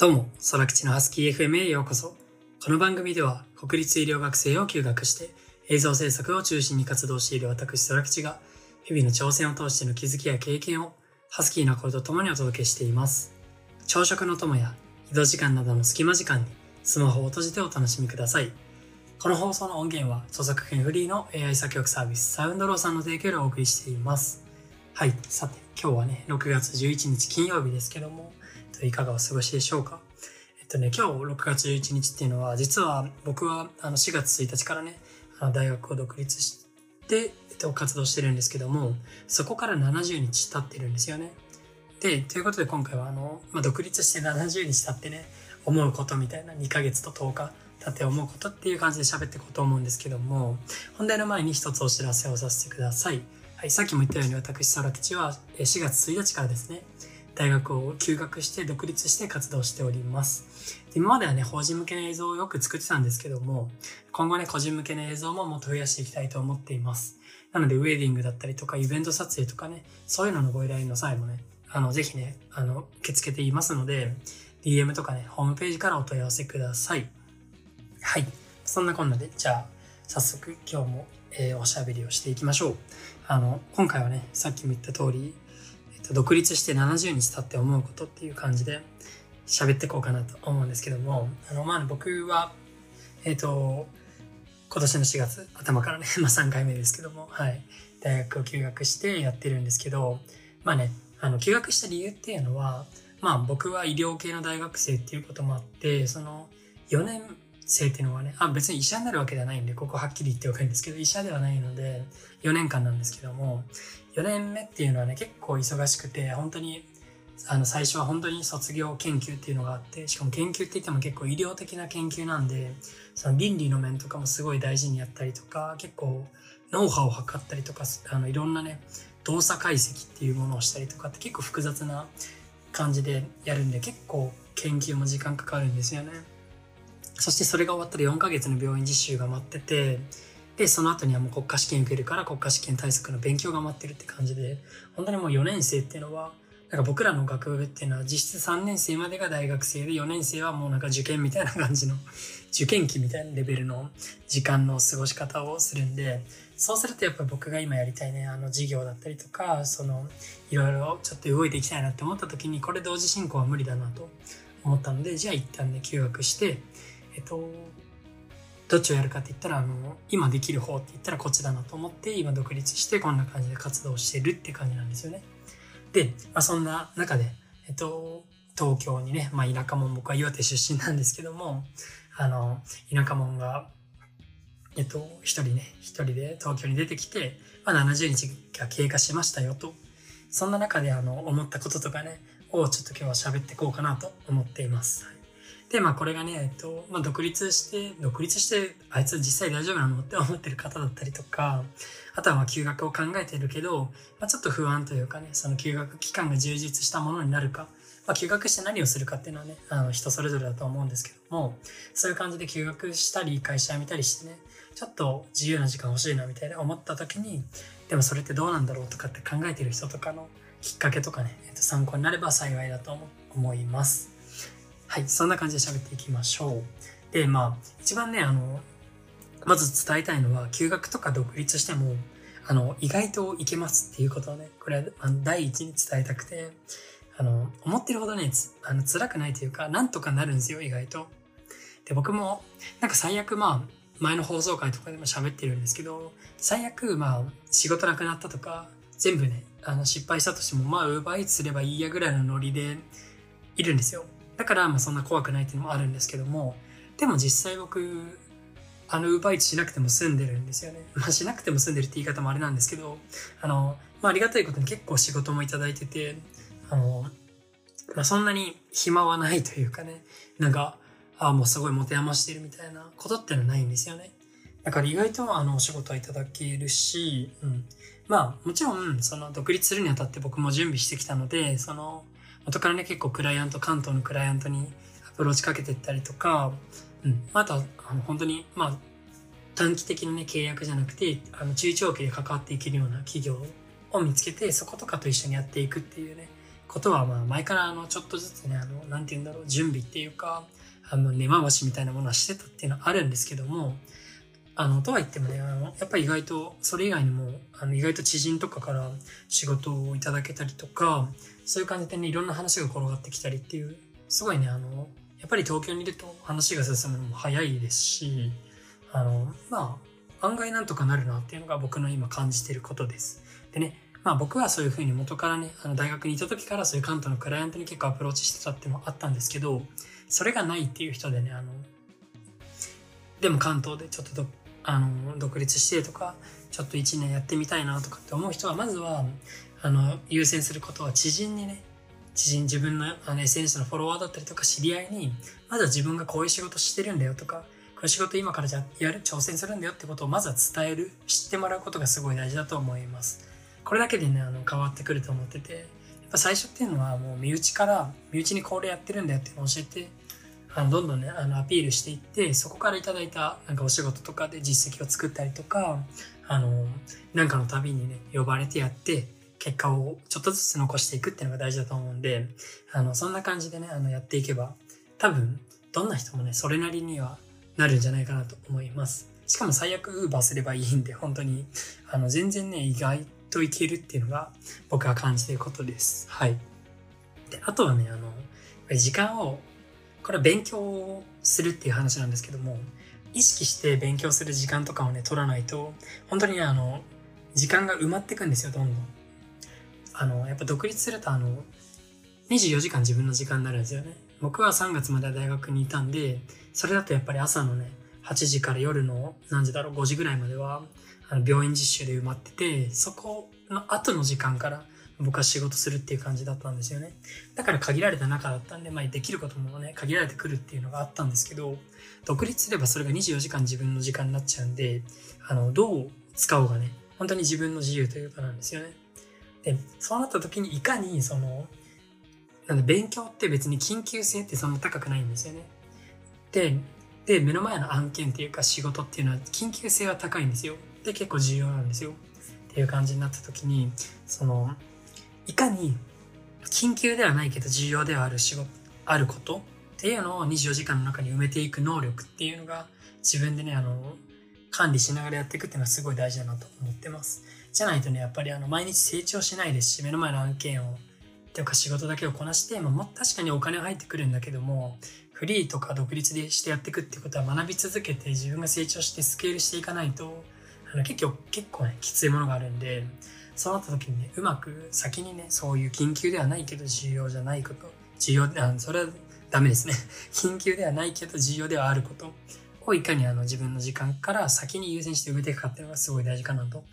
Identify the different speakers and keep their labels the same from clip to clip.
Speaker 1: どうも、空吉のハスキー FM へようこそ。この番組では、国立医療学生を休学して、映像制作を中心に活動している私、空吉が、日々の挑戦を通しての気づきや経験を、ハスキーな声と共にお届けしています。朝食の友や、移動時間などの隙間時間に、スマホを閉じてお楽しみください。この放送の音源は、著作権フリーの AI 作曲サービス、サウンドローさんの提供でお送りしています。はい、さて、今日はね、6月11日金曜日ですけども、いかがお過ごしでしょうか？えっとね、今日6月11日っていうのは、実は僕はあの4月1日からね、あの大学を独立して、えっと、活動してるんですけども、そこから70日経ってるんですよね。で、ということで今回はあの、まあ、独立して70日経ってね、思うことみたいな2ヶ月と10日経って思うことっていう感じで喋っていこうと思うんですけども、本題の前に一つお知らせをさせてください。はい、さっきも言ったように私、空吉は4月1日からですね、大学を休学して独立して活動しております。今まではね、法人向けの映像をよく作ってたんですけども、今後ね、個人向けの映像ももっと増やしていきたいと思っています。なので、ウェディングだったりとか、イベント撮影とかね、そういうののご依頼の際もね、あの、ぜひね、あの、受け付けていますので、DM とかね、ホームページからお問い合わせください。はい。そんなこんなで、じゃあ、早速今日も、えー、おしゃべりをしていきましょう。あの、今回はね、さっきも言った通り、独立して70日経って思うことっていう感じで喋っていこうかなと思うんですけども、あの、まあ、僕は、えっ、ー、と、今年の4月頭からね、まあ3回目ですけども、はい、大学を休学してやってるんですけど、まあね、あの、休学した理由っていうのは、まあ僕は医療系の大学生っていうこともあって、その、4年生っていうのはね、あ、別に医者になるわけではないんで、ここはっきり言っておくんですけど、医者ではないので、4年間なんですけども、4年目っていうのはね、結構忙しくて、本当に、あの、最初は本当に卒業研究っていうのがあって、しかも研究って言っても結構医療的な研究なんで、その倫理の面とかもすごい大事にやったりとか、結構、ノウハウを測ったりとか、あの、いろんなね、動作解析っていうものをしたりとかって結構複雑な感じでやるんで、結構研究も時間かかるんですよね。そしてそれが終わったら4ヶ月の病院実習が待ってて、で、その後にはもう国家試験受けるから国家試験対策の勉強が待ってるって感じで、本当にもう4年生っていうのは、なんか僕らの学部っていうのは実質3年生までが大学生で4年生はもうなんか受験みたいな感じの受験期みたいなレベルの時間の過ごし方をするんでそうするとやっぱ僕が今やりたいねあの授業だったりとかそのいろいろちょっと動いていきたいなって思った時にこれ同時進行は無理だなと思ったのでじゃあ一旦ね休学してえっと、どっちをやるかって言ったら、あの、今できる方って言ったらこっちだなと思って、今独立してこんな感じで活動してるって感じなんですよね。で、まあ、そんな中で、えっと、東京にね、まあ、田舎者、僕は岩手出身なんですけども、あの、田舎者が、えっと、一人ね、一人で東京に出てきて、まあ、70日が経過しましたよと。そんな中で、あの、思ったこととかね、をちょっと今日は喋っていこうかなと思っています。で、まあこれがね、えっと、まあ独立して、独立して、あいつ実際大丈夫なのって思ってる方だったりとか、あとはま休学を考えてるけど、まあちょっと不安というかね、その休学期間が充実したものになるか、まあ休学して何をするかっていうのはね、あの人それぞれだと思うんですけども、そういう感じで休学したり、会社辞めたりしてね、ちょっと自由な時間欲しいなみたいな思った時に、でもそれってどうなんだろうとかって考えてる人とかのきっかけとかね、えっと、参考になれば幸いだと思います。はい、そんな感じで喋っていきましょう。で、まあ、一番ね、あの、まず伝えたいのは、休学とか独立しても、あの、意外といけますっていうことをね、これは第一に伝えたくて、あの、思ってるほどね、あの辛くないというか、なんとかなるんですよ、意外と。で、僕も、なんか最悪まあ、前の放送回とかでも喋ってるんですけど、最悪まあ、仕事なくなったとか、全部ね、あの、失敗したとしても、まあ、ウーバーイーツすればいいやぐらいのノリでいるんですよ。だから、まあそんな怖くないっていうのもあるんですけども、でも実際僕、あの、ウーバーイーツしなくても済んでるんですよね。まあしなくても済んでるって言い方もあれなんですけど、あの、まあありがたいことに結構仕事もいただいてて、あの、まあそんなに暇はないというかね、なんか、ああ、もうすごい持て余してるみたいなことってのはないんですよね。だから意外とあのお仕事はいただけるし、うん。まあもちろんその独立するにあたって僕も準備してきたので、その元からね、結構クライアント、関東のクライアントにアプローチかけていったりとか、うん。あとは、あの、本当に、まあ、短期的なね、契約じゃなくて、あの、中長期で関わっていけるような企業を見つけて、そことかと一緒にやっていくっていうね、ことは、まあ、前からあの、ちょっとずつね、あの、なんて言うんだろう、準備っていうか、あの、根回しみたいなものはしてたっていうのはあるんですけども、あの、とは言ってもね、あの、やっぱり意外と、それ以外にも、あの、意外と知人とかから仕事をいただけたりとか、そういう感じでね、いろんな話が転がってきたりっていう、すごいね、あの、やっぱり東京にいると話が進むのも早いですし、あの、まあ、案外なんとかなるなっていうのが僕の今感じてることです。でね、まあ僕はそういうふうに元からね、あの大学にいた時からそういう関東のクライアントに結構アプローチしてたっていうのもあったんですけど、それがないっていう人でね、あの、でも関東でちょっとあの、独立してとか、ちょっと1年やってみたいなとかって思う人は、まずは、あの、優先することは知人にね、知人、自分のあの SNS のフォロワーだったりとか知り合いに、まずは自分がこういう仕事してるんだよとか、こういう仕事今からじゃやる、挑戦するんだよってことをまずは伝える、知ってもらうことがすごい大事だと思います。これだけでね、あの、変わってくると思ってて、やっぱ最初っていうのはもう身内から、身内にこれやってるんだよって教えて、あのどんどんねあのアピールしていってそこからいただいたなんかお仕事とかで実績を作ったりとかあのなんかの旅にね呼ばれてやって結果をちょっとずつ残していくっていうのが大事だと思うんであのそんな感じでねあのやっていけば多分どんな人もねそれなりにはなるんじゃないかなと思います。しかも最悪ウーバーすればいいんで本当にあの全然ね意外といけるっていうのが僕が感じていることです。はい。であとはねあの時間をこれは勉強するっていう話なんですけども、意識して勉強する時間とかをね、取らないと、本当にね、あの、時間が埋まっていくんですよ、どんどん。あの、やっぱ独立すると、あの、24時間自分の時間になるんですよね。僕は3月まで大学にいたんで、それだとやっぱり朝のね、8時から夜の何時だろう、5時ぐらいまでは、あの病院実習で埋まってて、そこの後の時間から僕は仕事するっていう感じだったんですよね。だから限られた中だったんで、まあできることもね、限られてくるっていうのがあったんですけど、独立すればそれが24時間自分の時間になっちゃうんで、あの、どう使おうがね、本当に自分の自由というかなんですよね。で、そうなった時にいかにその、なんで勉強って別に緊急性ってそんな高くないんですよね。で、で、目の前の案件っていうか仕事っていうのは緊急性は高いんですよ。で、結構重要なんですよ。っていう感じになった時に、その、いかに緊急ではないけど重要ではある仕事、あることっていうのを24時間の中に埋めていく能力っていうのが自分でね、あの、管理しながらやっていくっていうのはすごい大事だなと思ってます。じゃないとね、やっぱりあの、毎日成長しないですし、目の前の案件を、とか仕事だけをこなして、まあ、も確かにお金は入ってくるんだけども、フリーとか独立でしてやっていくってことは学び続けて自分が成長してスケールしていかないと、あの結構、結構ね、きついものがあるんで、そうなった時にね、うまく先にね、そういう緊急ではないけど重要じゃないこと、重要で、あそれはダメですね。緊急ではないけど重要ではあることをいかにあの自分の時間から先に優先して埋めていくかっていうのがすごい大事かなと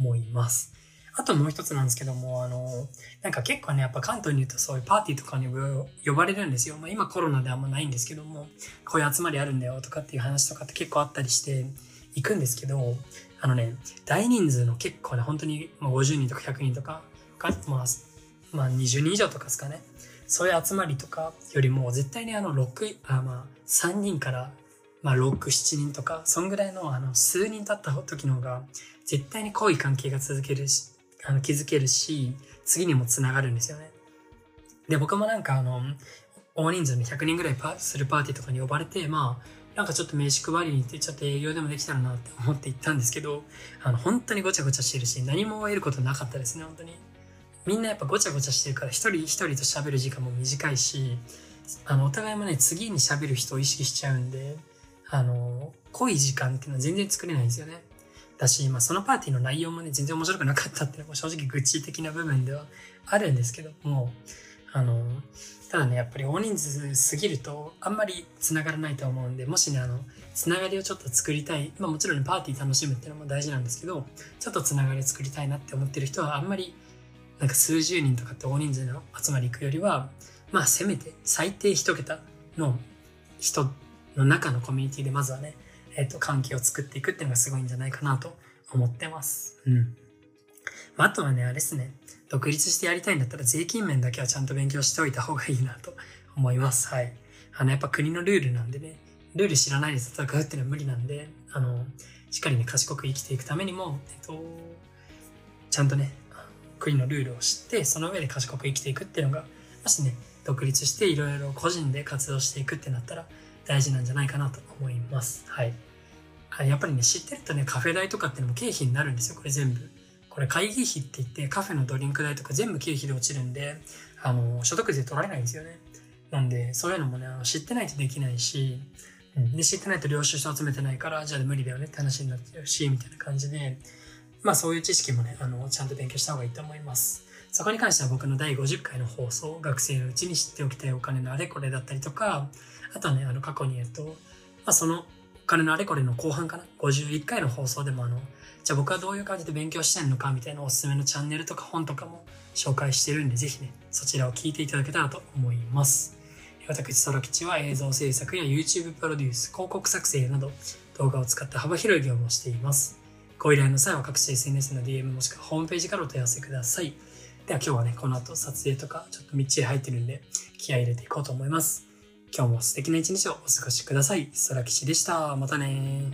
Speaker 1: 思います。あともう一つなんですけども、あの、なんか結構ね、やっぱ関東に言うとそういうパーティーとかに呼ばれるんですよ。まあ今コロナであんまないんですけども、こういう集まりあるんだよとかっていう話とかって結構あったりして行くんですけど、あのね、大人数の結構ね、本当に50人とか100人とか、まあ、まあ20人以上とかですかね。そういう集まりとかよりも絶対にあの6、あまあ3人からまあ6、7人とか、そんぐらいのあの数人経った時の方が絶対に濃い関係が続けるし、あの気づけるし、次にもつながるんですよね。で、僕もなんかあの、大人数の100人ぐらいパするパーティーとかに呼ばれて、まあ、なんかちょっと名刺配りに行ってちょっと営業でもできたらなって思って行ったんですけど、あの、本当にごちゃごちゃしてるし、何も得ることなかったですね、本当に。みんなやっぱごちゃごちゃしてるから、一人一人と喋る時間も短いし、あの、お互いもね、次に喋る人を意識しちゃうんで、あの、濃い時間っていうのは全然作れないんですよね。だし、まあ、そのパーティーの内容もね、全然面白くなかったっていうのも正直愚痴的な部分ではあるんですけども、あの、ただね、やっぱり大人数すぎるとあんまり繋がらないと思うんで、もしね、あの、つながりをちょっと作りたい、まあもちろんね、パーティー楽しむっていうのも大事なんですけど、ちょっとつながりを作りたいなって思ってる人はあんまり、なんか数十人とかって大人数の集まり行くよりは、まあせめて最低一桁の人の中のコミュニティでまずはね、えっ、ー、と、関係を作っていくっていうのがすごいんじゃないかなと思ってます。うん。まあ、あとはね、あれですね。独立してやりたいんだったら税金面だけはちゃんと勉強しておいた方がいいなと思います。はい。あの、やっぱ国のルールなんでね、ルール知らないで戦うっていうのは無理なんで、あの、しっかりね、賢く生きていくためにも、えっと、ちゃんとね、国のルールを知ってその上で賢く生きていくっていうのがもしね独立していろいろ個人で活動していくってなったら大事なんじゃないかなと思います。はい。やっぱりね知ってるとねカフェ代とかってのも経費になるんですよ。これ全部。これ会議費って言ってカフェのドリンク代とか全部経費で落ちるんであの所得税取られないんですよね。なんでそういうのもねあの知ってないとできないし、うん、で知ってないと領収書集めてないからじゃあ無理だよねって話になっちゃうしみたいな感じでまあそういう知識もねあのちゃんと勉強した方がいいと思います。そこに関しては僕の第50回の放送学生のうちに知っておきたいお金のあれこれだったりとかあとはねあの過去にえっと、まあ、そのお金のあれこれの後半かな？51回の放送でもあのじゃあ僕はどういう感じで勉強してんのかみたいなおすすめのチャンネルとか本とかも紹介してるんで、ぜひね、そちらを聞いていただけたらと思います。私、空吉は映像制作や YouTube プロデュース、広告作成など動画を使った幅広い業務をしています。ご依頼の際は各種 SNS の DM もしくはホームページからお問い合わせください。では今日はね、この後撮影とかちょっと道へ入ってるんで気合入れていこうと思います。今日も素敵な一日をお過ごしください。空吉でした。またね